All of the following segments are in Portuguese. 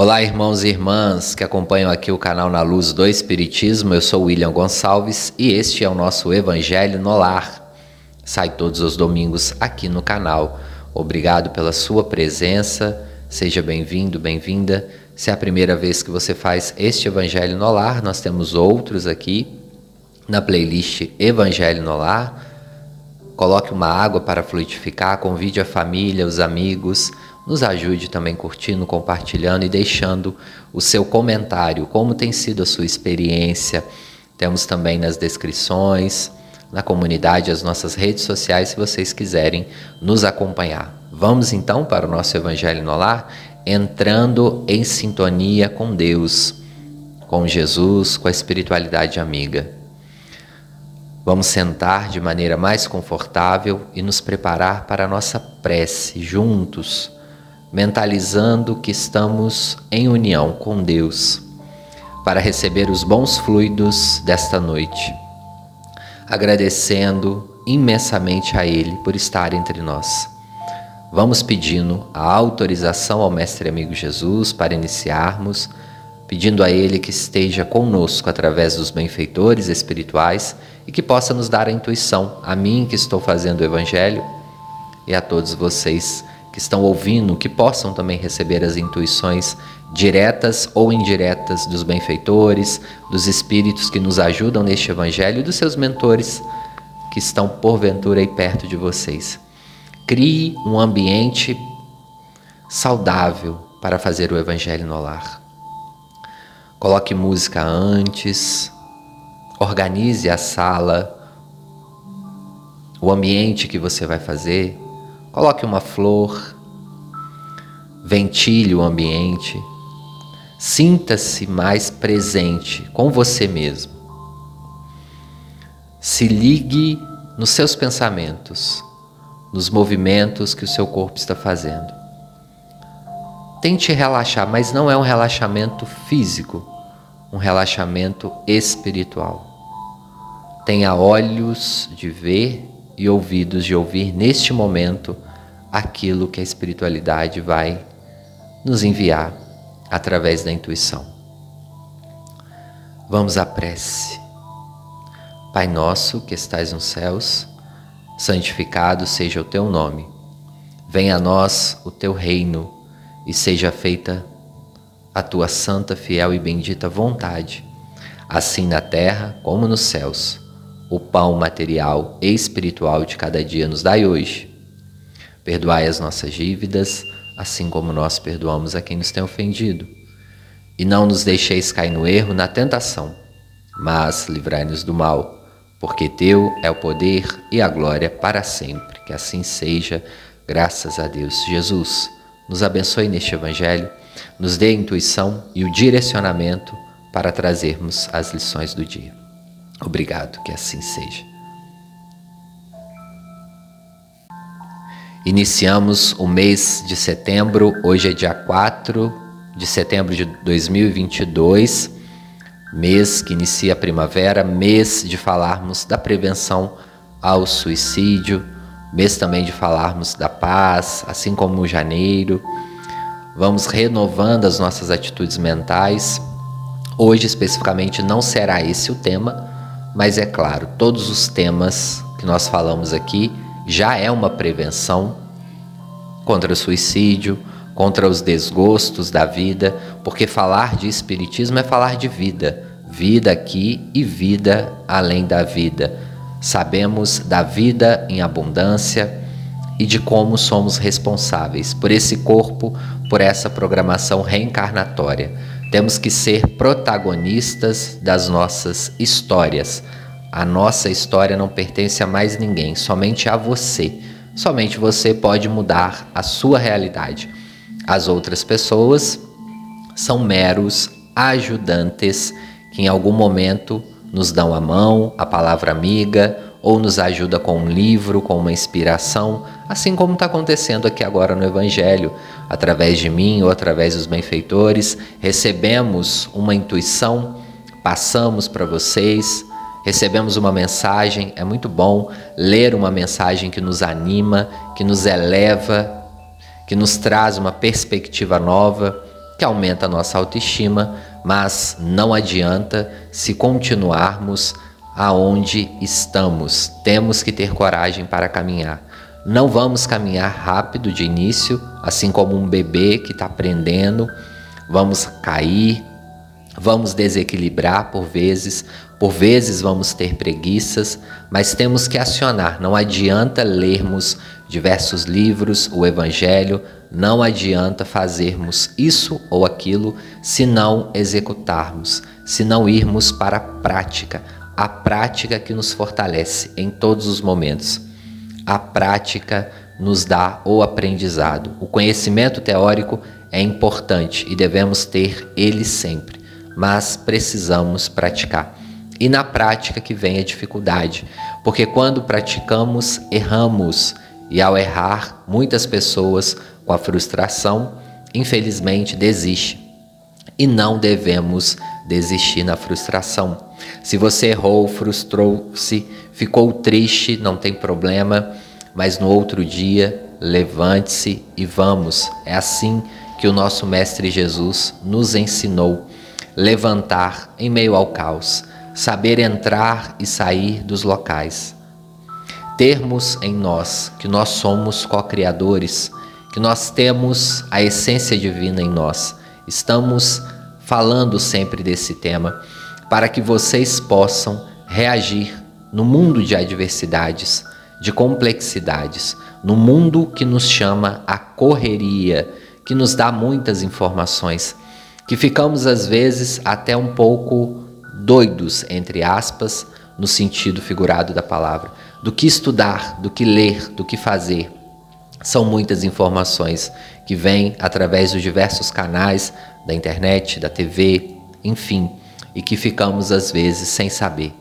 Olá, irmãos e irmãs que acompanham aqui o canal Na Luz do Espiritismo. Eu sou William Gonçalves e este é o nosso Evangelho no Lar. Sai todos os domingos aqui no canal. Obrigado pela sua presença. Seja bem-vindo, bem-vinda. Se é a primeira vez que você faz este Evangelho no Lar, nós temos outros aqui na playlist Evangelho no Lar. Coloque uma água para fluidificar, convide a família, os amigos nos ajude também curtindo, compartilhando e deixando o seu comentário, como tem sido a sua experiência. Temos também nas descrições, na comunidade, as nossas redes sociais, se vocês quiserem nos acompanhar. Vamos então para o nosso Evangelho no Lar, entrando em sintonia com Deus, com Jesus, com a espiritualidade amiga. Vamos sentar de maneira mais confortável e nos preparar para a nossa prece juntos mentalizando que estamos em união com Deus para receber os bons fluidos desta noite, agradecendo imensamente a Ele por estar entre nós. Vamos pedindo a autorização ao Mestre Amigo Jesus para iniciarmos, pedindo a Ele que esteja conosco através dos benfeitores espirituais e que possa nos dar a intuição, a mim que estou fazendo o Evangelho e a todos vocês que estão ouvindo, que possam também receber as intuições diretas ou indiretas dos benfeitores, dos espíritos que nos ajudam neste evangelho e dos seus mentores que estão porventura aí perto de vocês. Crie um ambiente saudável para fazer o evangelho no lar. Coloque música antes, organize a sala, o ambiente que você vai fazer Coloque uma flor, ventile o ambiente, sinta-se mais presente com você mesmo. Se ligue nos seus pensamentos, nos movimentos que o seu corpo está fazendo. Tente relaxar, mas não é um relaxamento físico, um relaxamento espiritual. Tenha olhos de ver e ouvidos de ouvir neste momento aquilo que a espiritualidade vai nos enviar através da intuição. Vamos à prece. Pai nosso que estais nos céus, santificado seja o teu nome. Venha a nós o teu reino e seja feita a tua santa, fiel e bendita vontade, assim na terra como nos céus. O pão material e espiritual de cada dia nos dai hoje. Perdoai as nossas dívidas, assim como nós perdoamos a quem nos tem ofendido. E não nos deixeis cair no erro, na tentação, mas livrai-nos do mal, porque Teu é o poder e a glória para sempre. Que assim seja, graças a Deus. Jesus, nos abençoe neste Evangelho, nos dê a intuição e o direcionamento para trazermos as lições do dia. Obrigado, que assim seja. Iniciamos o mês de setembro, hoje é dia 4 de setembro de 2022, mês que inicia a primavera, mês de falarmos da prevenção ao suicídio, mês também de falarmos da paz, assim como janeiro. Vamos renovando as nossas atitudes mentais. Hoje, especificamente, não será esse o tema, mas é claro, todos os temas que nós falamos aqui já é uma prevenção contra o suicídio, contra os desgostos da vida, porque falar de espiritismo é falar de vida, vida aqui e vida além da vida. Sabemos da vida em abundância e de como somos responsáveis por esse corpo, por essa programação reencarnatória temos que ser protagonistas das nossas histórias. A nossa história não pertence a mais ninguém, somente a você. Somente você pode mudar a sua realidade. As outras pessoas são meros ajudantes que em algum momento nos dão a mão, a palavra amiga, ou nos ajuda com um livro, com uma inspiração, assim como está acontecendo aqui agora no Evangelho, através de mim ou através dos benfeitores, recebemos uma intuição, passamos para vocês, recebemos uma mensagem. É muito bom ler uma mensagem que nos anima, que nos eleva, que nos traz uma perspectiva nova. que aumenta a nossa autoestima, mas não adianta se continuarmos aonde estamos. Temos que ter coragem para caminhar. Não vamos caminhar rápido de início, assim como um bebê que está aprendendo. Vamos cair, vamos desequilibrar por vezes, por vezes vamos ter preguiças, mas temos que acionar. Não adianta lermos diversos livros, o Evangelho, não adianta fazermos isso ou aquilo se não executarmos, se não irmos para a prática, a prática que nos fortalece em todos os momentos. A prática nos dá o aprendizado. O conhecimento teórico é importante e devemos ter ele sempre, mas precisamos praticar. E na prática que vem a dificuldade, porque quando praticamos, erramos, e ao errar, muitas pessoas com a frustração, infelizmente, desistem. E não devemos desistir na frustração. Se você errou, frustrou-se, ficou triste, não tem problema, mas no outro dia, levante-se e vamos. É assim que o nosso Mestre Jesus nos ensinou: levantar em meio ao caos, saber entrar e sair dos locais. Termos em nós que nós somos co-criadores, que nós temos a essência divina em nós. Estamos falando sempre desse tema para que vocês possam reagir no mundo de adversidades, de complexidades, no mundo que nos chama a correria, que nos dá muitas informações, que ficamos às vezes até um pouco doidos, entre aspas, no sentido figurado da palavra, do que estudar, do que ler, do que fazer. São muitas informações que vêm através dos diversos canais da internet, da TV, enfim, e que ficamos às vezes sem saber.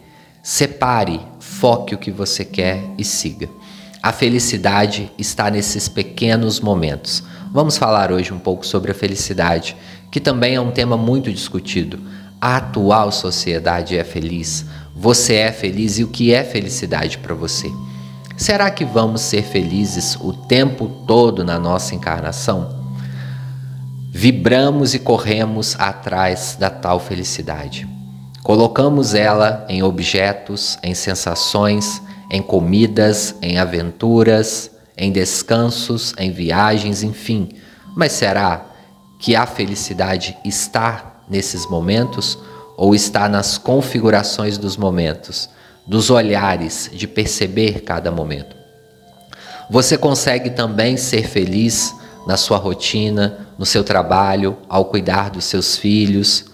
Separe, foque o que você quer e siga. A felicidade está nesses pequenos momentos. Vamos falar hoje um pouco sobre a felicidade, que também é um tema muito discutido. A atual sociedade é feliz? Você é feliz e o que é felicidade para você? Será que vamos ser felizes o tempo todo na nossa encarnação? Vibramos e corremos atrás da tal felicidade. Colocamos ela em objetos, em sensações, em comidas, em aventuras, em descansos, em viagens, enfim. Mas será que a felicidade está nesses momentos ou está nas configurações dos momentos, dos olhares, de perceber cada momento? Você consegue também ser feliz na sua rotina, no seu trabalho, ao cuidar dos seus filhos,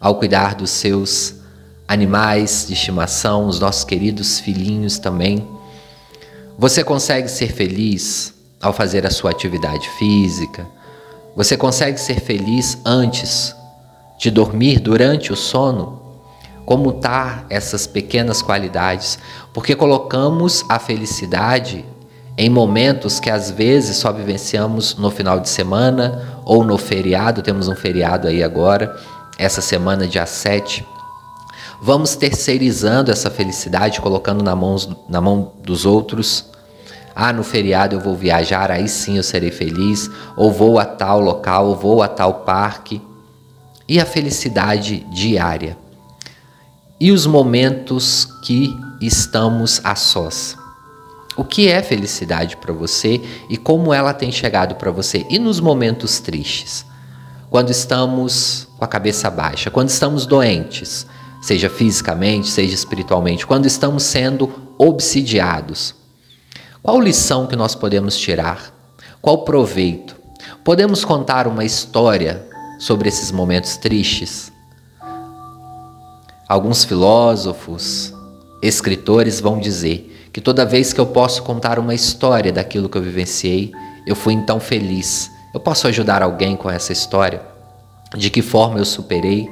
ao cuidar dos seus animais de estimação, os nossos queridos filhinhos também. Você consegue ser feliz ao fazer a sua atividade física? Você consegue ser feliz antes de dormir durante o sono? Como tá essas pequenas qualidades? Porque colocamos a felicidade em momentos que às vezes só vivenciamos no final de semana ou no feriado, temos um feriado aí agora, essa semana dia 7. Vamos terceirizando essa felicidade, colocando na mão, na mão dos outros. Ah, no feriado eu vou viajar, aí sim eu serei feliz. Ou vou a tal local, ou vou a tal parque e a felicidade diária. E os momentos que estamos a sós. O que é felicidade para você e como ela tem chegado para você? E nos momentos tristes? Quando estamos com a cabeça baixa, quando estamos doentes, seja fisicamente, seja espiritualmente, quando estamos sendo obsidiados. Qual lição que nós podemos tirar? Qual proveito? Podemos contar uma história sobre esses momentos tristes. Alguns filósofos, escritores vão dizer que toda vez que eu posso contar uma história daquilo que eu vivenciei, eu fui então feliz. Eu posso ajudar alguém com essa história? De que forma eu superei?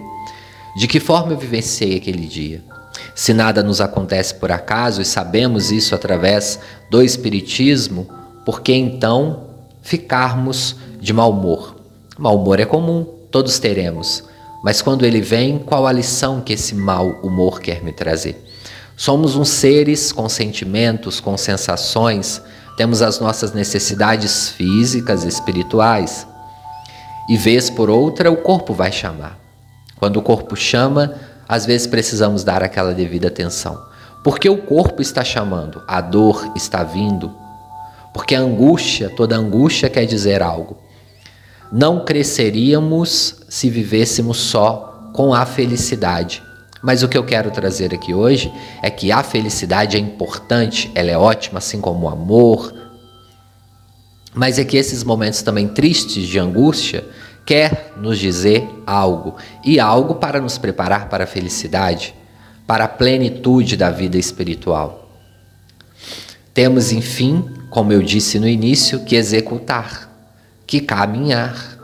De que forma eu vivenciei aquele dia? Se nada nos acontece por acaso e sabemos isso através do Espiritismo, por que então ficarmos de mau humor? Mau humor é comum, todos teremos. Mas quando ele vem, qual a lição que esse mau humor quer me trazer? Somos uns seres com sentimentos, com sensações, temos as nossas necessidades físicas espirituais. E vez por outra, o corpo vai chamar. Quando o corpo chama, às vezes precisamos dar aquela devida atenção. Porque o corpo está chamando, a dor está vindo. Porque a angústia, toda angústia quer dizer algo. Não cresceríamos se vivêssemos só com a felicidade. Mas o que eu quero trazer aqui hoje é que a felicidade é importante, ela é ótima, assim como o amor. Mas é que esses momentos também tristes de angústia quer nos dizer algo, e algo para nos preparar para a felicidade, para a plenitude da vida espiritual. Temos, enfim, como eu disse no início, que executar, que caminhar.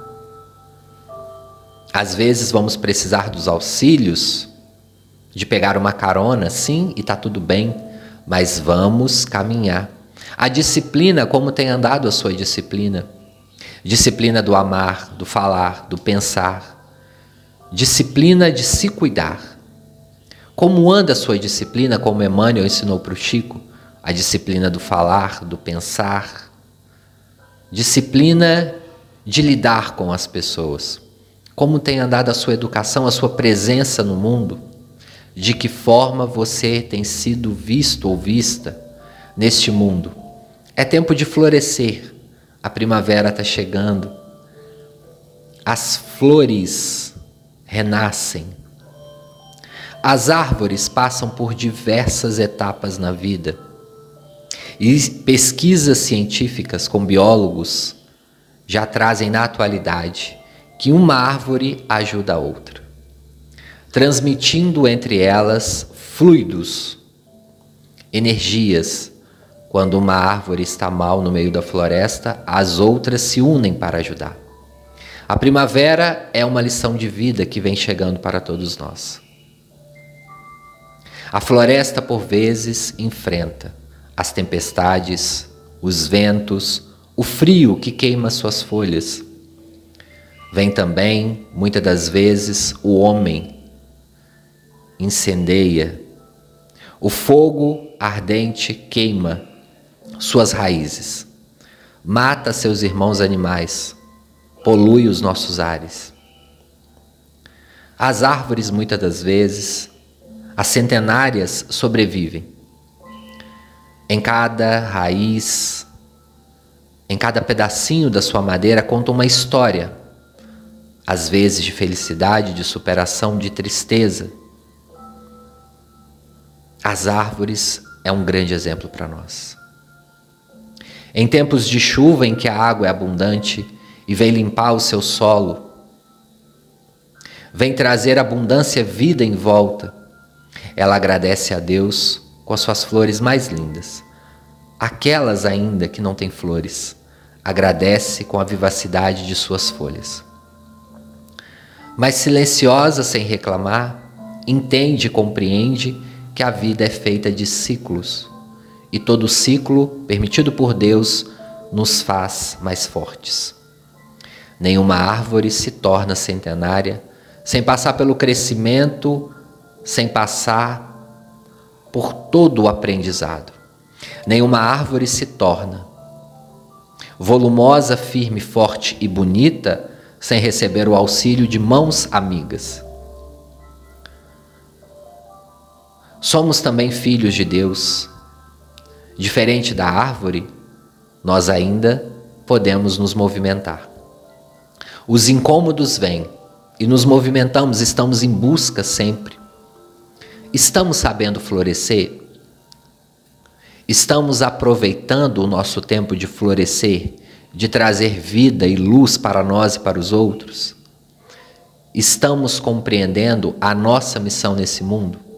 Às vezes vamos precisar dos auxílios de pegar uma carona, sim, e tá tudo bem, mas vamos caminhar. A disciplina, como tem andado a sua disciplina? Disciplina do amar, do falar, do pensar. Disciplina de se cuidar. Como anda a sua disciplina, como Emmanuel ensinou para o Chico? A disciplina do falar, do pensar. Disciplina de lidar com as pessoas. Como tem andado a sua educação, a sua presença no mundo? De que forma você tem sido visto ou vista neste mundo? É tempo de florescer a primavera está chegando. As flores renascem. As árvores passam por diversas etapas na vida. E pesquisas científicas com biólogos já trazem na atualidade que uma árvore ajuda a outra, transmitindo entre elas fluidos, energias quando uma árvore está mal no meio da floresta, as outras se unem para ajudar. A primavera é uma lição de vida que vem chegando para todos nós. A floresta, por vezes, enfrenta as tempestades, os ventos, o frio que queima suas folhas. Vem também, muitas das vezes, o homem incendeia. O fogo ardente queima suas raízes, mata seus irmãos animais, polui os nossos ares. As árvores, muitas das vezes, as centenárias sobrevivem. Em cada raiz, em cada pedacinho da sua madeira conta uma história, às vezes de felicidade, de superação, de tristeza. As árvores é um grande exemplo para nós. Em tempos de chuva em que a água é abundante e vem limpar o seu solo, vem trazer abundância vida em volta, ela agradece a Deus com as suas flores mais lindas. Aquelas ainda que não têm flores, agradece com a vivacidade de suas folhas. Mas silenciosa, sem reclamar, entende e compreende que a vida é feita de ciclos e todo ciclo permitido por Deus nos faz mais fortes. Nenhuma árvore se torna centenária sem passar pelo crescimento, sem passar por todo o aprendizado. Nenhuma árvore se torna volumosa, firme, forte e bonita sem receber o auxílio de mãos amigas. Somos também filhos de Deus Diferente da árvore, nós ainda podemos nos movimentar. Os incômodos vêm e nos movimentamos, estamos em busca sempre. Estamos sabendo florescer? Estamos aproveitando o nosso tempo de florescer, de trazer vida e luz para nós e para os outros? Estamos compreendendo a nossa missão nesse mundo?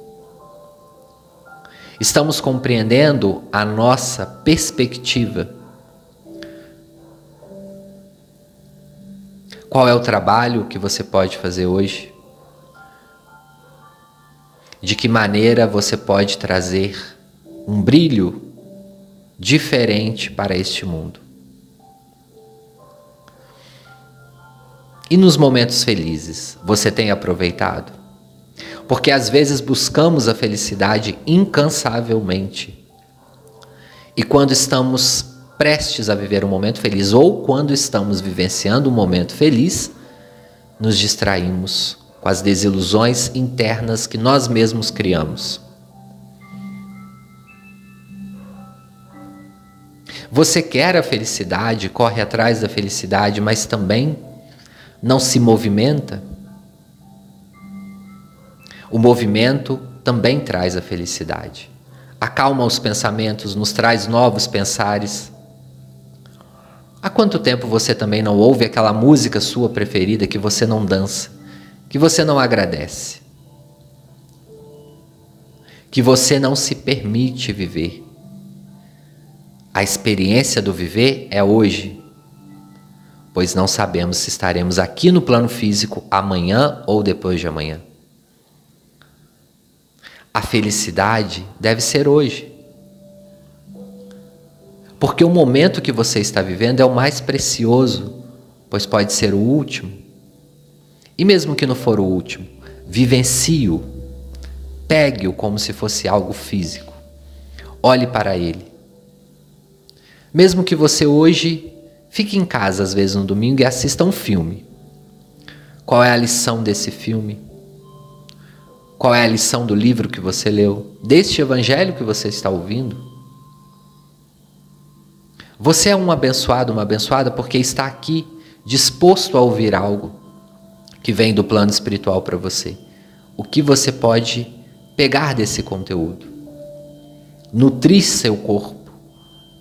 Estamos compreendendo a nossa perspectiva. Qual é o trabalho que você pode fazer hoje? De que maneira você pode trazer um brilho diferente para este mundo? E nos momentos felizes, você tem aproveitado? Porque às vezes buscamos a felicidade incansavelmente. E quando estamos prestes a viver um momento feliz ou quando estamos vivenciando um momento feliz, nos distraímos com as desilusões internas que nós mesmos criamos. Você quer a felicidade, corre atrás da felicidade, mas também não se movimenta? O movimento também traz a felicidade. Acalma os pensamentos, nos traz novos pensares. Há quanto tempo você também não ouve aquela música sua preferida que você não dança, que você não agradece, que você não se permite viver? A experiência do viver é hoje, pois não sabemos se estaremos aqui no plano físico amanhã ou depois de amanhã. A felicidade deve ser hoje. Porque o momento que você está vivendo é o mais precioso, pois pode ser o último. E mesmo que não for o último, vivencie-o. Pegue-o como se fosse algo físico. Olhe para ele. Mesmo que você hoje fique em casa, às vezes no domingo, e assista um filme. Qual é a lição desse filme? Qual é a lição do livro que você leu? Deste evangelho que você está ouvindo? Você é um abençoado, uma abençoada, porque está aqui disposto a ouvir algo que vem do plano espiritual para você. O que você pode pegar desse conteúdo? Nutrir seu corpo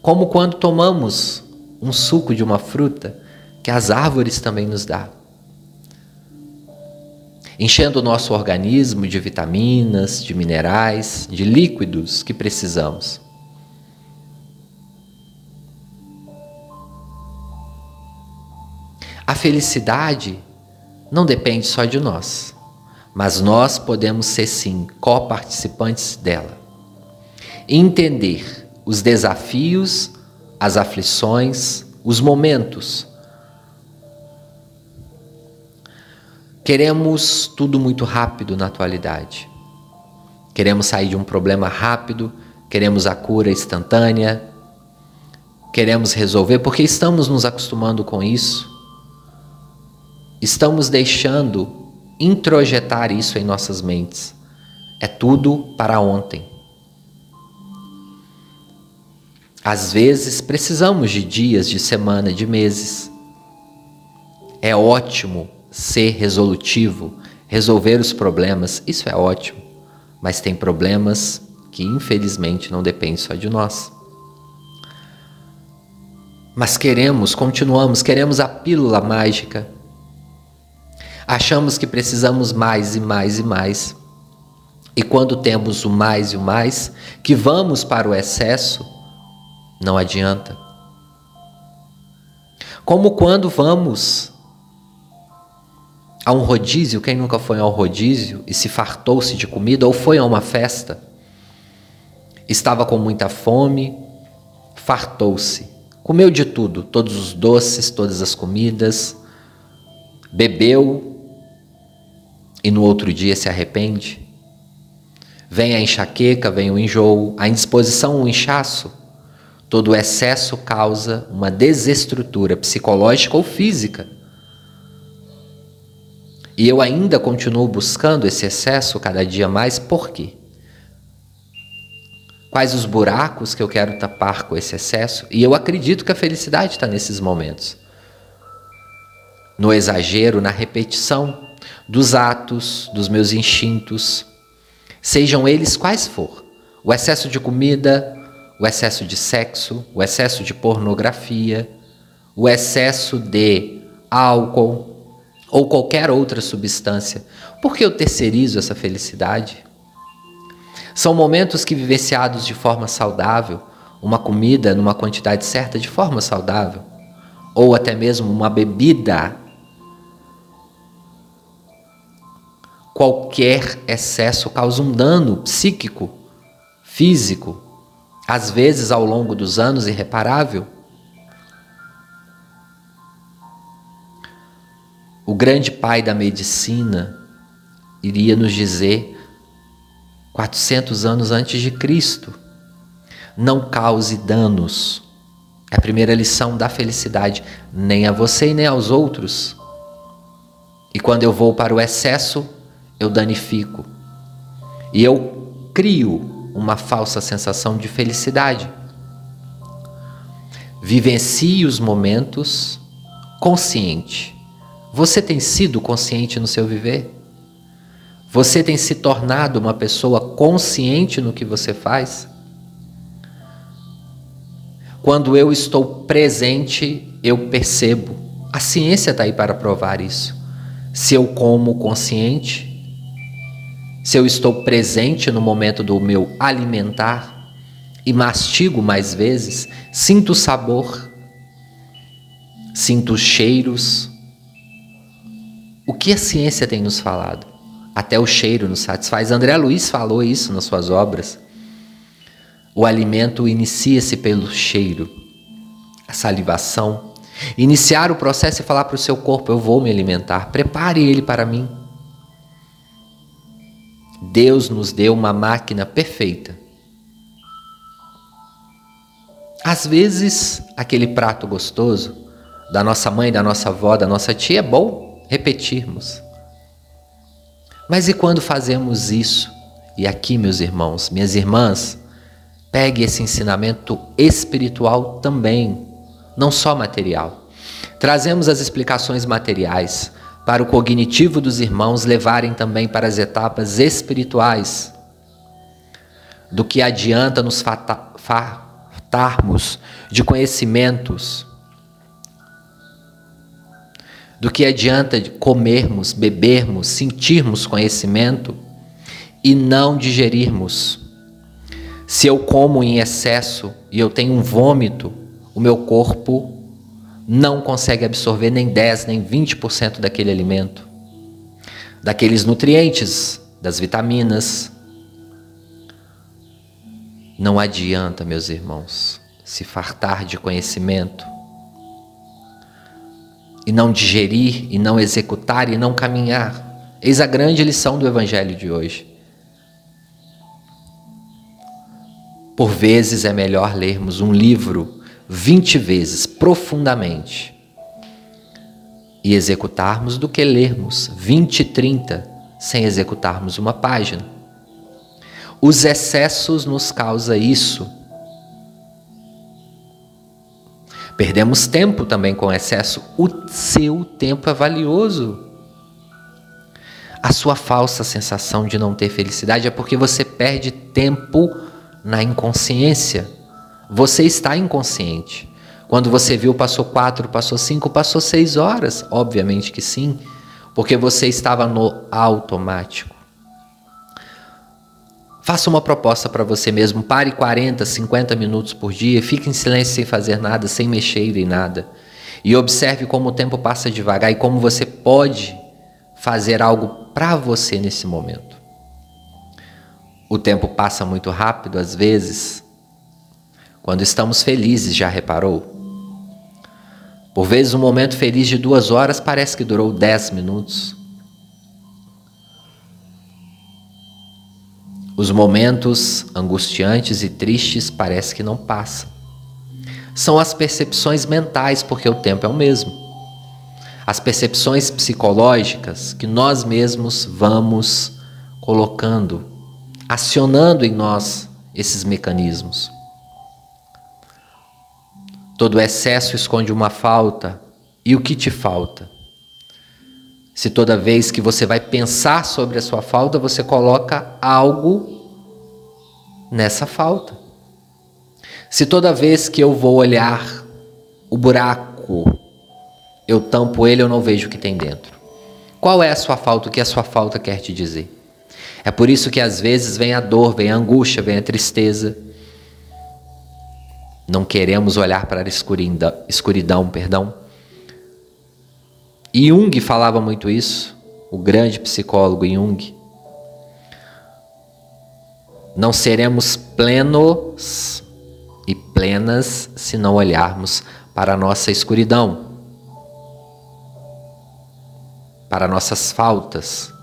como quando tomamos um suco de uma fruta que as árvores também nos dão, enchendo o nosso organismo de vitaminas, de minerais, de líquidos que precisamos. A felicidade não depende só de nós, mas nós podemos ser sim coparticipantes dela. Entender os desafios, as aflições, os momentos. Queremos tudo muito rápido na atualidade. Queremos sair de um problema rápido, queremos a cura instantânea, queremos resolver porque estamos nos acostumando com isso. Estamos deixando introjetar isso em nossas mentes. É tudo para ontem. Às vezes precisamos de dias, de semana, de meses. É ótimo ser resolutivo, resolver os problemas, isso é ótimo, mas tem problemas que infelizmente não dependem só de nós. Mas queremos, continuamos, queremos a pílula mágica. Achamos que precisamos mais e mais e mais. E quando temos o mais e o mais, que vamos para o excesso, não adianta. Como quando vamos a um rodízio, quem nunca foi ao rodízio e se fartou-se de comida ou foi a uma festa, estava com muita fome, fartou-se, comeu de tudo, todos os doces, todas as comidas, bebeu e no outro dia se arrepende. Vem a enxaqueca, vem o enjoo, a indisposição, o inchaço. Todo excesso causa uma desestrutura psicológica ou física. E eu ainda continuo buscando esse excesso cada dia mais, por quê? Quais os buracos que eu quero tapar com esse excesso? E eu acredito que a felicidade está nesses momentos. No exagero, na repetição dos atos, dos meus instintos, sejam eles quais for. O excesso de comida, o excesso de sexo, o excesso de pornografia, o excesso de álcool ou qualquer outra substância. Por que eu terceirizo essa felicidade? São momentos que, vivenciados de forma saudável, uma comida numa quantidade certa de forma saudável, ou até mesmo uma bebida, qualquer excesso causa um dano psíquico, físico, às vezes ao longo dos anos irreparável. O grande pai da medicina iria nos dizer 400 anos antes de Cristo: não cause danos. É a primeira lição da felicidade, nem a você e nem aos outros. E quando eu vou para o excesso, eu danifico. E eu crio uma falsa sensação de felicidade. Vivencie os momentos consciente. Você tem sido consciente no seu viver? Você tem se tornado uma pessoa consciente no que você faz? Quando eu estou presente, eu percebo. A ciência está aí para provar isso. Se eu como consciente, se eu estou presente no momento do meu alimentar, e mastigo mais vezes, sinto o sabor, sinto os cheiros. O que a ciência tem nos falado? Até o cheiro nos satisfaz. André Luiz falou isso nas suas obras. O alimento inicia-se pelo cheiro, a salivação. Iniciar o processo e falar para o seu corpo: Eu vou me alimentar, prepare ele para mim. Deus nos deu uma máquina perfeita Às vezes, aquele prato gostoso da nossa mãe, da nossa avó, da nossa tia é bom repetirmos. Mas e quando fazemos isso? E aqui, meus irmãos, minhas irmãs, pegue esse ensinamento espiritual também, não só material. Trazemos as explicações materiais para o cognitivo dos irmãos levarem também para as etapas espirituais. Do que adianta nos fa fartarmos de conhecimentos. Do que adianta comermos, bebermos, sentirmos conhecimento e não digerirmos. Se eu como em excesso e eu tenho um vômito, o meu corpo não consegue absorver nem 10, nem 20% daquele alimento, daqueles nutrientes, das vitaminas, não adianta, meus irmãos, se fartar de conhecimento e não digerir, e não executar, e não caminhar. Eis a grande lição do Evangelho de hoje. Por vezes é melhor lermos um livro vinte vezes profundamente e executarmos do que lermos vinte, trinta sem executarmos uma página. Os excessos nos causa isso. Perdemos tempo também com excesso. O seu tempo é valioso. A sua falsa sensação de não ter felicidade é porque você perde tempo na inconsciência. Você está inconsciente. Quando você viu, passou quatro, passou cinco, passou seis horas. Obviamente que sim, porque você estava no automático. Faça uma proposta para você mesmo. Pare 40, 50 minutos por dia, fique em silêncio sem fazer nada, sem mexer em nada. E observe como o tempo passa devagar e como você pode fazer algo para você nesse momento. O tempo passa muito rápido às vezes. Quando estamos felizes, já reparou? Por vezes, um momento feliz de duas horas parece que durou dez minutos. Os momentos angustiantes e tristes parece que não passam. São as percepções mentais, porque o tempo é o mesmo. As percepções psicológicas que nós mesmos vamos colocando, acionando em nós esses mecanismos. Todo excesso esconde uma falta, e o que te falta? Se toda vez que você vai pensar sobre a sua falta, você coloca algo nessa falta. Se toda vez que eu vou olhar o buraco, eu tampo ele, eu não vejo o que tem dentro. Qual é a sua falta? O que a sua falta quer te dizer? É por isso que às vezes vem a dor, vem a angústia, vem a tristeza. Não queremos olhar para a escuridão, escuridão perdão Jung falava muito isso, o grande psicólogo Jung. Não seremos plenos e plenas se não olharmos para a nossa escuridão, para nossas faltas.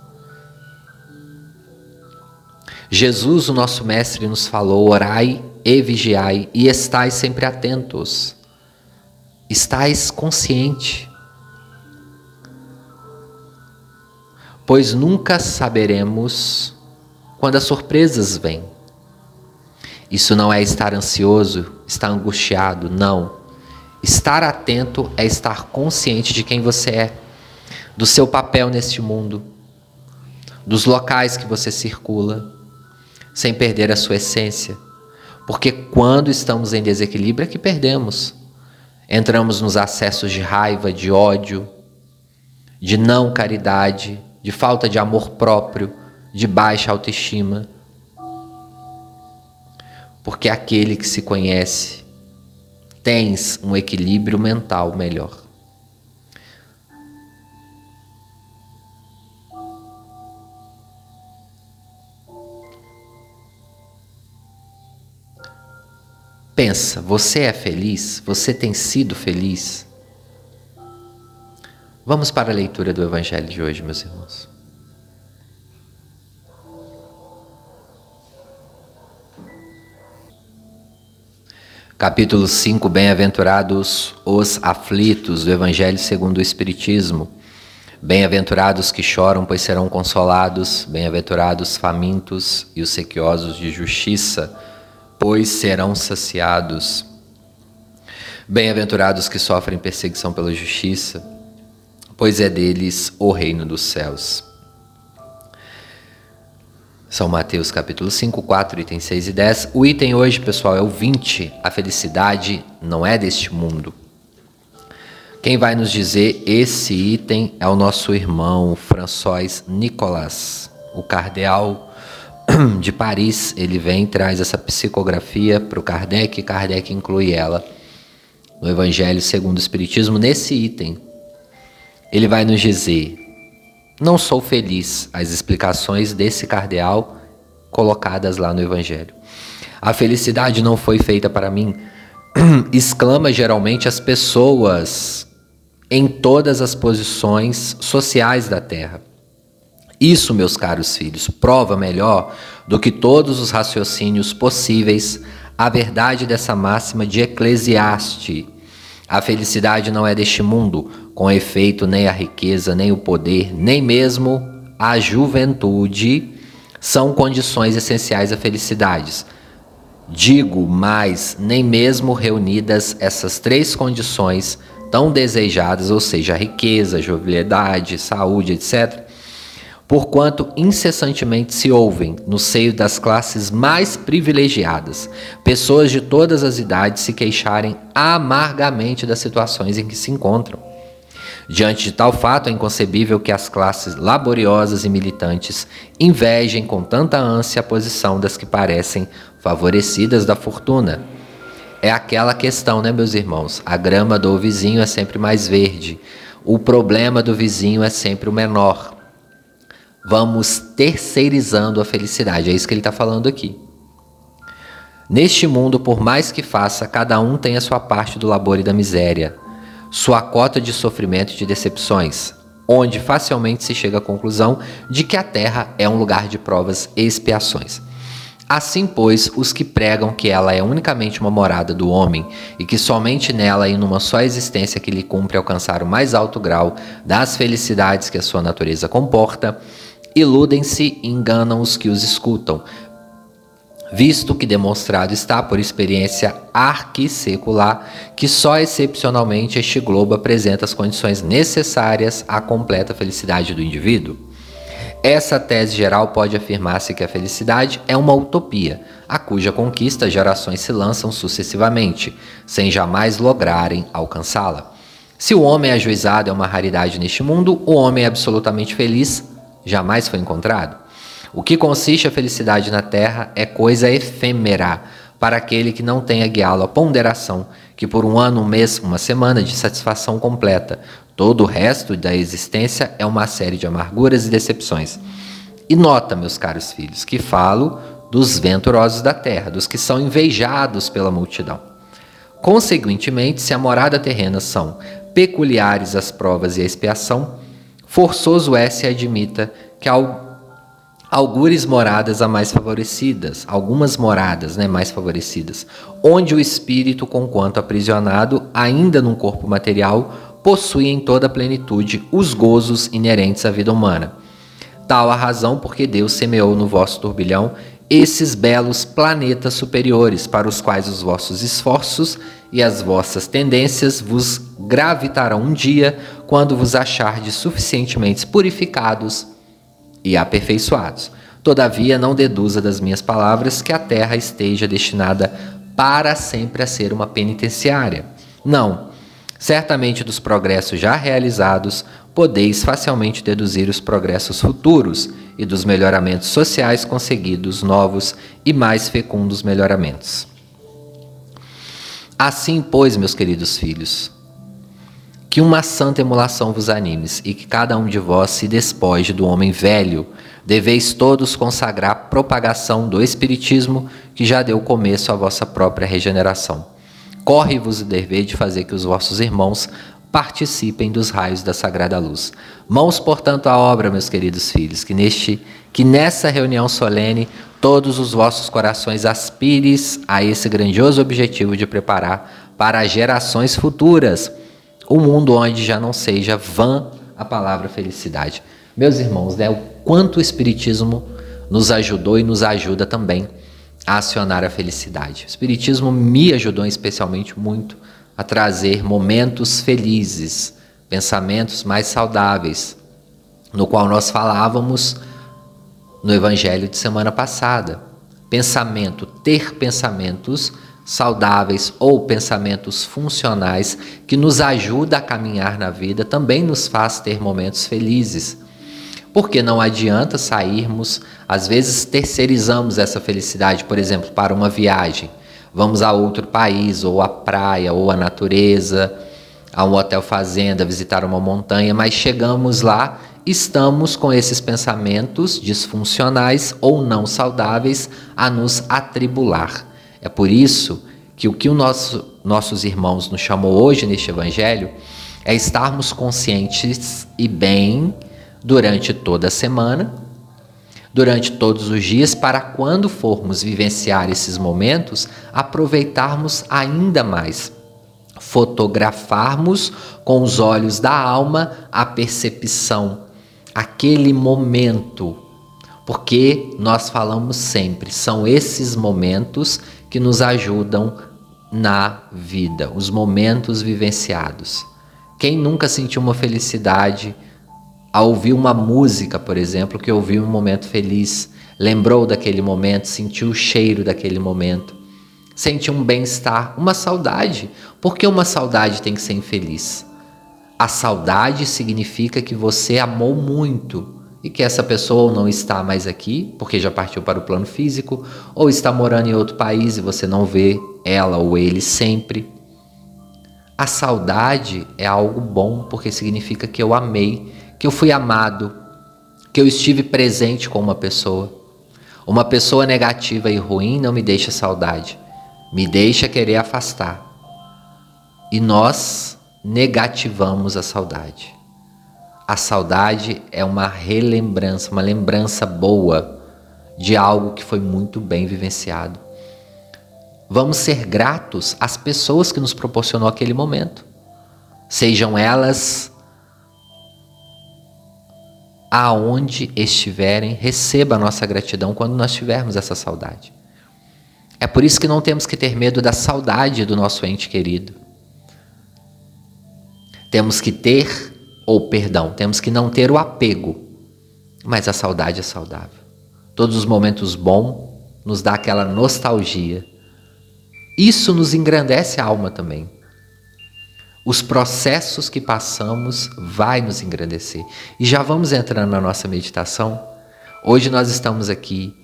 Jesus, o nosso Mestre, nos falou: orai e vigiai e estai sempre atentos. Estás consciente. Pois nunca saberemos quando as surpresas vêm. Isso não é estar ansioso, estar angustiado, não. Estar atento é estar consciente de quem você é, do seu papel neste mundo, dos locais que você circula, sem perder a sua essência. Porque quando estamos em desequilíbrio é que perdemos. Entramos nos acessos de raiva, de ódio, de não caridade, de falta de amor próprio, de baixa autoestima. Porque aquele que se conhece tens um equilíbrio mental melhor. Pensa, você é feliz? Você tem sido feliz? Vamos para a leitura do Evangelho de hoje, meus irmãos. Capítulo 5: Bem-aventurados os aflitos, do Evangelho segundo o Espiritismo. Bem-aventurados que choram, pois serão consolados. Bem-aventurados famintos e os sequiosos de justiça pois serão saciados. Bem-aventurados que sofrem perseguição pela justiça, pois é deles o reino dos céus. São Mateus capítulo 5, 4, itens 6 e 10. O item hoje, pessoal, é o 20. A felicidade não é deste mundo. Quem vai nos dizer esse item é o nosso irmão François Nicolas, o cardeal de Paris, ele vem traz essa psicografia para o Kardec, Kardec inclui ela no Evangelho segundo o Espiritismo, nesse item. Ele vai nos dizer: Não sou feliz, as explicações desse cardeal colocadas lá no Evangelho. A felicidade não foi feita para mim, exclama geralmente as pessoas em todas as posições sociais da terra. Isso, meus caros filhos, prova melhor do que todos os raciocínios possíveis a verdade dessa máxima de Eclesiastes. A felicidade não é deste mundo, com efeito, nem a riqueza, nem o poder, nem mesmo a juventude são condições essenciais à felicidade. Digo mais, nem mesmo reunidas essas três condições tão desejadas, ou seja, a riqueza, a jovialidade, saúde, etc., porquanto incessantemente se ouvem, no seio das classes mais privilegiadas, pessoas de todas as idades se queixarem amargamente das situações em que se encontram. Diante de tal fato, é inconcebível que as classes laboriosas e militantes invejem com tanta ânsia a posição das que parecem favorecidas da fortuna. É aquela questão, né, meus irmãos? A grama do vizinho é sempre mais verde, o problema do vizinho é sempre o menor vamos terceirizando a felicidade. É isso que ele está falando aqui. Neste mundo, por mais que faça, cada um tem a sua parte do labor e da miséria, sua cota de sofrimento e de decepções, onde facilmente se chega à conclusão de que a terra é um lugar de provas e expiações. Assim, pois, os que pregam que ela é unicamente uma morada do homem e que somente nela e numa só existência que lhe cumpre alcançar o mais alto grau das felicidades que a sua natureza comporta, iludem-se e enganam os que os escutam, visto que demonstrado está por experiência arquissecular que só excepcionalmente este globo apresenta as condições necessárias à completa felicidade do indivíduo. Essa tese geral pode afirmar-se que a felicidade é uma utopia, a cuja conquista gerações se lançam sucessivamente, sem jamais lograrem alcançá-la. Se o homem ajuizado é uma raridade neste mundo, o homem absolutamente feliz jamais foi encontrado? O que consiste a felicidade na terra é coisa efêmera para aquele que não tenha guiá-lo a ponderação, que por um ano, um mês, uma semana de satisfação completa, todo o resto da existência é uma série de amarguras e decepções. E nota, meus caros filhos, que falo dos venturosos da terra, dos que são invejados pela multidão. Consequentemente, se a morada terrena são peculiares as provas e a expiação, forçoso é se admita que ao, Algures moradas a mais favorecidas, algumas moradas né, mais favorecidas, onde o espírito, conquanto aprisionado, ainda num corpo material, possui em toda a plenitude os gozos inerentes à vida humana. Tal a razão porque Deus semeou no vosso turbilhão esses belos planetas superiores, para os quais os vossos esforços e as vossas tendências vos gravitarão um dia, quando vos achardes suficientemente purificados e aperfeiçoados. Todavia, não deduza das minhas palavras que a terra esteja destinada para sempre a ser uma penitenciária. Não. Certamente dos progressos já realizados, podeis facilmente deduzir os progressos futuros e dos melhoramentos sociais conseguidos novos e mais fecundos melhoramentos. Assim, pois, meus queridos filhos, que uma santa emulação vos animes e que cada um de vós se despoje do homem velho. Deveis todos consagrar propagação do Espiritismo que já deu começo à vossa própria regeneração. Corre-vos o dever de fazer que os vossos irmãos participem dos raios da sagrada luz. Mãos, portanto, à obra, meus queridos filhos, que neste que nessa reunião solene todos os vossos corações aspires a esse grandioso objetivo de preparar para gerações futuras o mundo onde já não seja vã a palavra felicidade. Meus irmãos, né, o quanto o Espiritismo nos ajudou e nos ajuda também a acionar a felicidade. O Espiritismo me ajudou especialmente muito a trazer momentos felizes, pensamentos mais saudáveis, no qual nós falávamos no Evangelho de semana passada. Pensamento, ter pensamentos saudáveis ou pensamentos funcionais que nos ajuda a caminhar na vida também nos faz ter momentos felizes. Porque não adianta sairmos, às vezes terceirizamos essa felicidade, por exemplo, para uma viagem. Vamos a outro país, ou à praia, ou à natureza, a um hotel fazenda, visitar uma montanha, mas chegamos lá, estamos com esses pensamentos disfuncionais ou não saudáveis a nos atribular. É por isso que o que o nosso, nossos irmãos nos chamou hoje neste Evangelho é estarmos conscientes e bem durante toda a semana, durante todos os dias, para quando formos vivenciar esses momentos, aproveitarmos ainda mais, fotografarmos com os olhos da alma a percepção, aquele momento porque nós falamos sempre, são esses momentos que nos ajudam na vida, os momentos vivenciados. Quem nunca sentiu uma felicidade ao ouvir uma música, por exemplo, que ouviu um momento feliz, lembrou daquele momento, sentiu o cheiro daquele momento, sentiu um bem-estar, uma saudade. Por que uma saudade tem que ser infeliz? A saudade significa que você amou muito e que essa pessoa não está mais aqui, porque já partiu para o plano físico, ou está morando em outro país e você não vê ela ou ele sempre. A saudade é algo bom porque significa que eu amei, que eu fui amado, que eu estive presente com uma pessoa. Uma pessoa negativa e ruim não me deixa saudade, me deixa querer afastar. E nós negativamos a saudade. A saudade é uma relembrança, uma lembrança boa de algo que foi muito bem vivenciado. Vamos ser gratos às pessoas que nos proporcionou aquele momento. Sejam elas aonde estiverem, receba a nossa gratidão quando nós tivermos essa saudade. É por isso que não temos que ter medo da saudade do nosso ente querido. Temos que ter ou perdão, temos que não ter o apego, mas a saudade é saudável. Todos os momentos bons nos dá aquela nostalgia. Isso nos engrandece a alma também. Os processos que passamos vai nos engrandecer. E já vamos entrando na nossa meditação. Hoje nós estamos aqui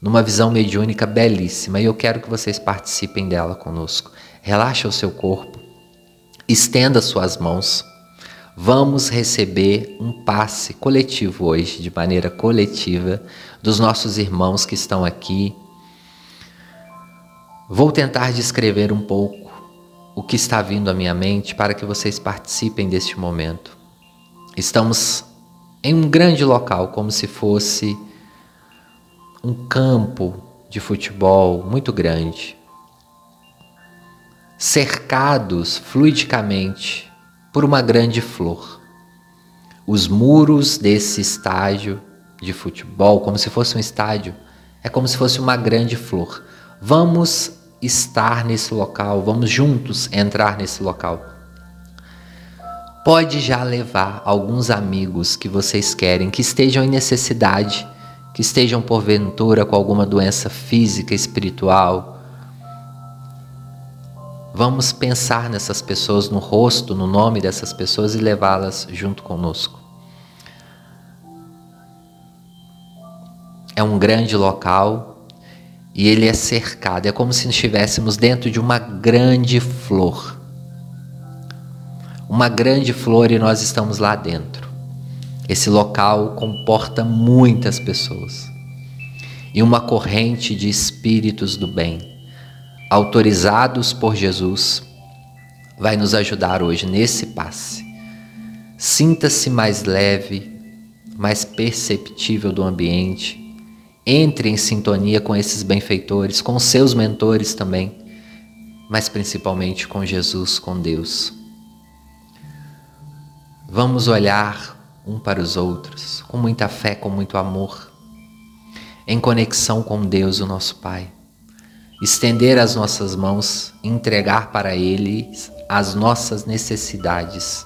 numa visão mediúnica belíssima e eu quero que vocês participem dela conosco. Relaxa o seu corpo, estenda suas mãos vamos receber um passe coletivo hoje, de maneira coletiva, dos nossos irmãos que estão aqui. Vou tentar descrever um pouco o que está vindo à minha mente para que vocês participem deste momento. Estamos em um grande local, como se fosse um campo de futebol muito grande, cercados fluidicamente por uma grande flor. Os muros desse estádio de futebol, como se fosse um estádio, é como se fosse uma grande flor. Vamos estar nesse local, vamos juntos entrar nesse local. Pode já levar alguns amigos que vocês querem, que estejam em necessidade, que estejam porventura com alguma doença física, espiritual. Vamos pensar nessas pessoas, no rosto, no nome dessas pessoas e levá-las junto conosco. É um grande local e ele é cercado, é como se estivéssemos dentro de uma grande flor. Uma grande flor e nós estamos lá dentro. Esse local comporta muitas pessoas e uma corrente de espíritos do bem, autorizados por Jesus, vai nos ajudar hoje nesse passe. Sinta-se mais leve, mais perceptível do ambiente. Entre em sintonia com esses benfeitores, com seus mentores também, mas principalmente com Jesus, com Deus. Vamos olhar um para os outros, com muita fé, com muito amor, em conexão com Deus, o nosso Pai. Estender as nossas mãos, entregar para Ele as nossas necessidades.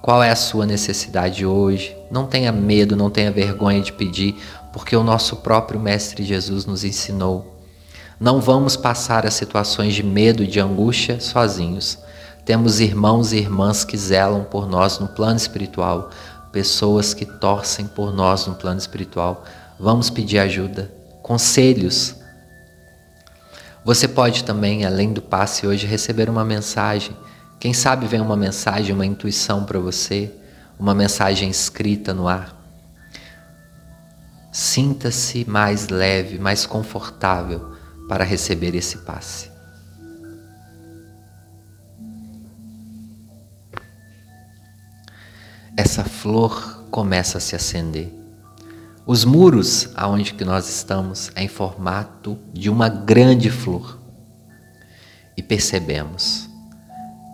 Qual é a sua necessidade hoje? Não tenha medo, não tenha vergonha de pedir, porque o nosso próprio Mestre Jesus nos ensinou. Não vamos passar as situações de medo e de angústia sozinhos temos irmãos e irmãs que zelam por nós no plano espiritual, pessoas que torcem por nós no plano espiritual. Vamos pedir ajuda, conselhos. Você pode também, além do passe hoje, receber uma mensagem. Quem sabe vem uma mensagem, uma intuição para você, uma mensagem escrita no ar. Sinta-se mais leve, mais confortável para receber esse passe. essa flor começa a se acender. Os muros aonde que nós estamos é em formato de uma grande flor. E percebemos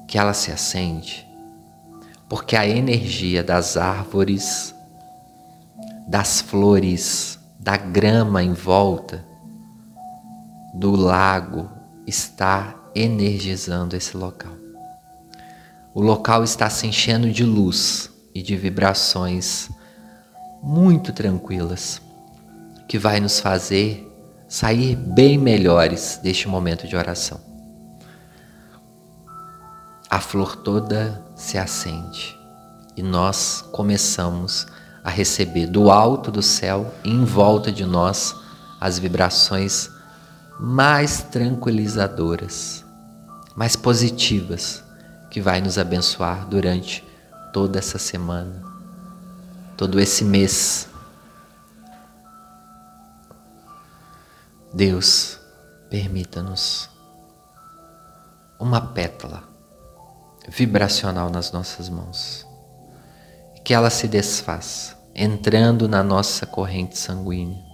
que ela se acende porque a energia das árvores, das flores, da grama em volta do lago está energizando esse local. O local está se enchendo de luz e de vibrações muito tranquilas que vai nos fazer sair bem melhores deste momento de oração. A flor toda se acende e nós começamos a receber do alto do céu em volta de nós as vibrações mais tranquilizadoras, mais positivas que vai nos abençoar durante toda essa semana, todo esse mês. Deus, permita-nos uma pétala vibracional nas nossas mãos, que ela se desfaça, entrando na nossa corrente sanguínea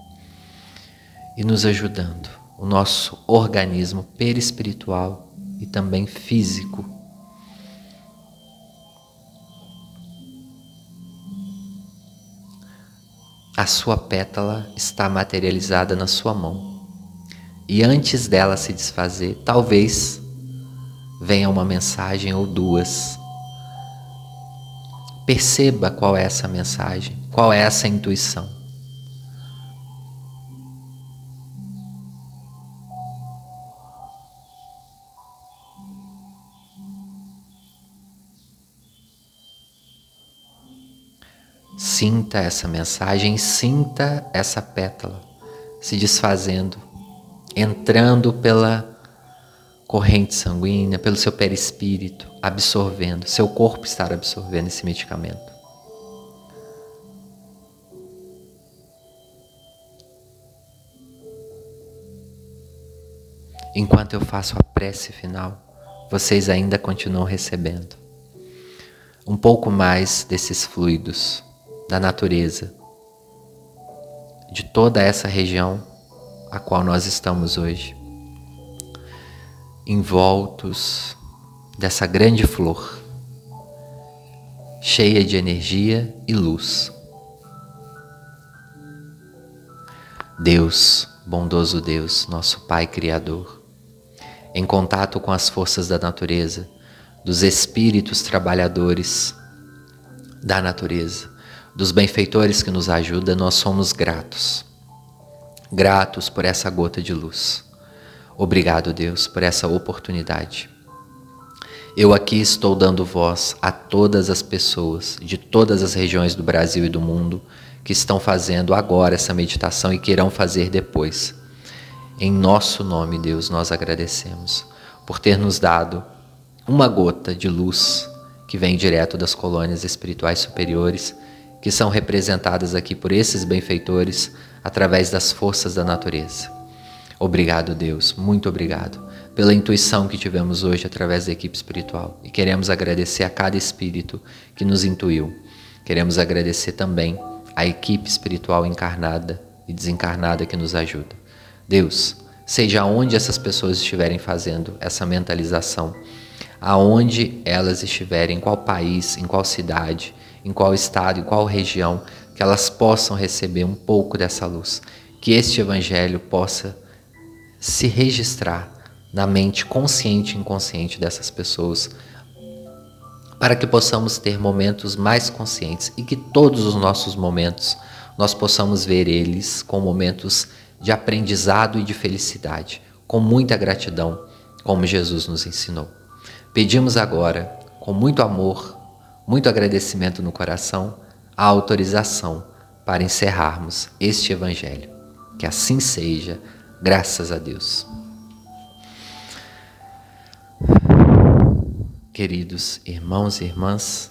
e nos ajudando, o nosso organismo perispiritual e também físico a sua pétala está materializada na sua mão. E antes dela se desfazer, talvez venha uma mensagem ou duas. Perceba qual é essa mensagem, qual é essa intuição. Sinta essa mensagem, sinta essa pétala se desfazendo, entrando pela corrente sanguínea, pelo seu perispírito, absorvendo, seu corpo estar absorvendo esse medicamento. Enquanto eu faço a prece final, vocês ainda continuam recebendo um pouco mais desses fluidos da natureza, de toda essa região a qual nós estamos hoje, envoltos dessa grande flor, cheia de energia e luz. Deus, bondoso Deus, nosso Pai Criador, em contato com as forças da natureza, dos espíritos trabalhadores da natureza, dos benfeitores que nos ajudam, nós somos gratos gratos por essa gota de luz. Obrigado, Deus, por essa oportunidade. Eu aqui estou dando voz a todas as pessoas de todas as regiões do Brasil e do mundo que estão fazendo agora essa meditação e que irão fazer depois. Em nosso nome, Deus, nós agradecemos por ter nos dado uma gota de luz que vem direto das colônias espirituais superiores, que são representadas aqui por esses benfeitores através das forças da natureza. Obrigado, Deus, muito obrigado pela intuição que tivemos hoje através da equipe espiritual e queremos agradecer a cada espírito que nos intuiu. Queremos agradecer também a equipe espiritual encarnada e desencarnada que nos ajuda. Deus, seja onde essas pessoas estiverem fazendo essa mentalização, aonde elas estiverem, em qual país, em qual cidade, em qual estado, em qual região, que elas possam receber um pouco dessa luz, que este evangelho possa se registrar na mente consciente e inconsciente dessas pessoas, para que possamos ter momentos mais conscientes e que todos os nossos momentos nós possamos ver eles com momentos de aprendizado e de felicidade, com muita gratidão, como Jesus nos ensinou. Pedimos agora, com muito amor, muito agradecimento no coração, a autorização para encerrarmos este Evangelho. Que assim seja, graças a Deus. Queridos irmãos e irmãs,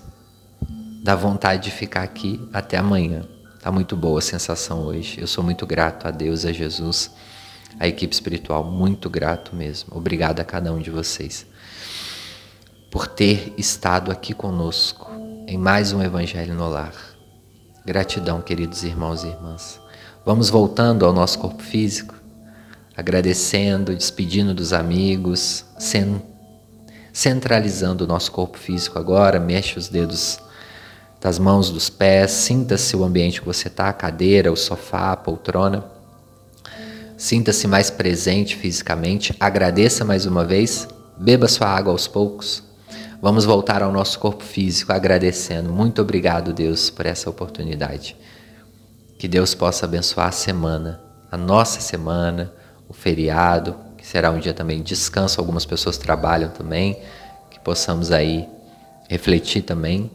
dá vontade de ficar aqui até amanhã. Tá muito boa a sensação hoje. Eu sou muito grato a Deus, a Jesus, a equipe espiritual, muito grato mesmo. Obrigado a cada um de vocês por ter estado aqui conosco em mais um Evangelho no Lar. Gratidão, queridos irmãos e irmãs. Vamos voltando ao nosso corpo físico, agradecendo, despedindo dos amigos, centralizando o nosso corpo físico agora. Mexe os dedos das mãos, dos pés, sinta-se o ambiente que você está, a cadeira, o sofá, a poltrona. Sinta-se mais presente fisicamente, agradeça mais uma vez, beba sua água aos poucos. Vamos voltar ao nosso corpo físico agradecendo. Muito obrigado, Deus, por essa oportunidade. Que Deus possa abençoar a semana, a nossa semana, o feriado, que será um dia também de descanso. Algumas pessoas trabalham também, que possamos aí refletir também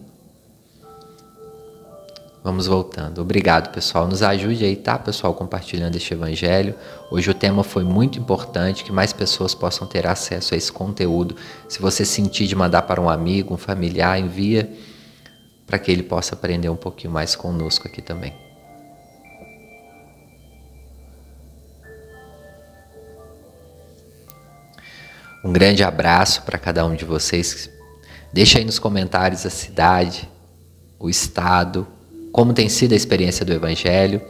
Vamos voltando. Obrigado, pessoal. Nos ajude aí, tá, pessoal, compartilhando este evangelho. Hoje o tema foi muito importante, que mais pessoas possam ter acesso a esse conteúdo. Se você sentir de mandar para um amigo, um familiar, envia para que ele possa aprender um pouquinho mais conosco aqui também. Um grande abraço para cada um de vocês. Deixa aí nos comentários a cidade, o estado, como tem sido a experiência do Evangelho.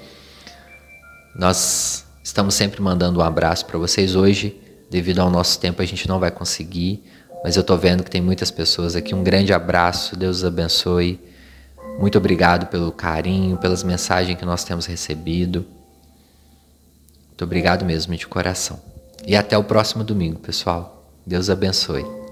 Nós estamos sempre mandando um abraço para vocês. Hoje, devido ao nosso tempo, a gente não vai conseguir, mas eu estou vendo que tem muitas pessoas aqui. Um grande abraço, Deus os abençoe. Muito obrigado pelo carinho, pelas mensagens que nós temos recebido. Muito obrigado mesmo de coração. E até o próximo domingo, pessoal. Deus abençoe.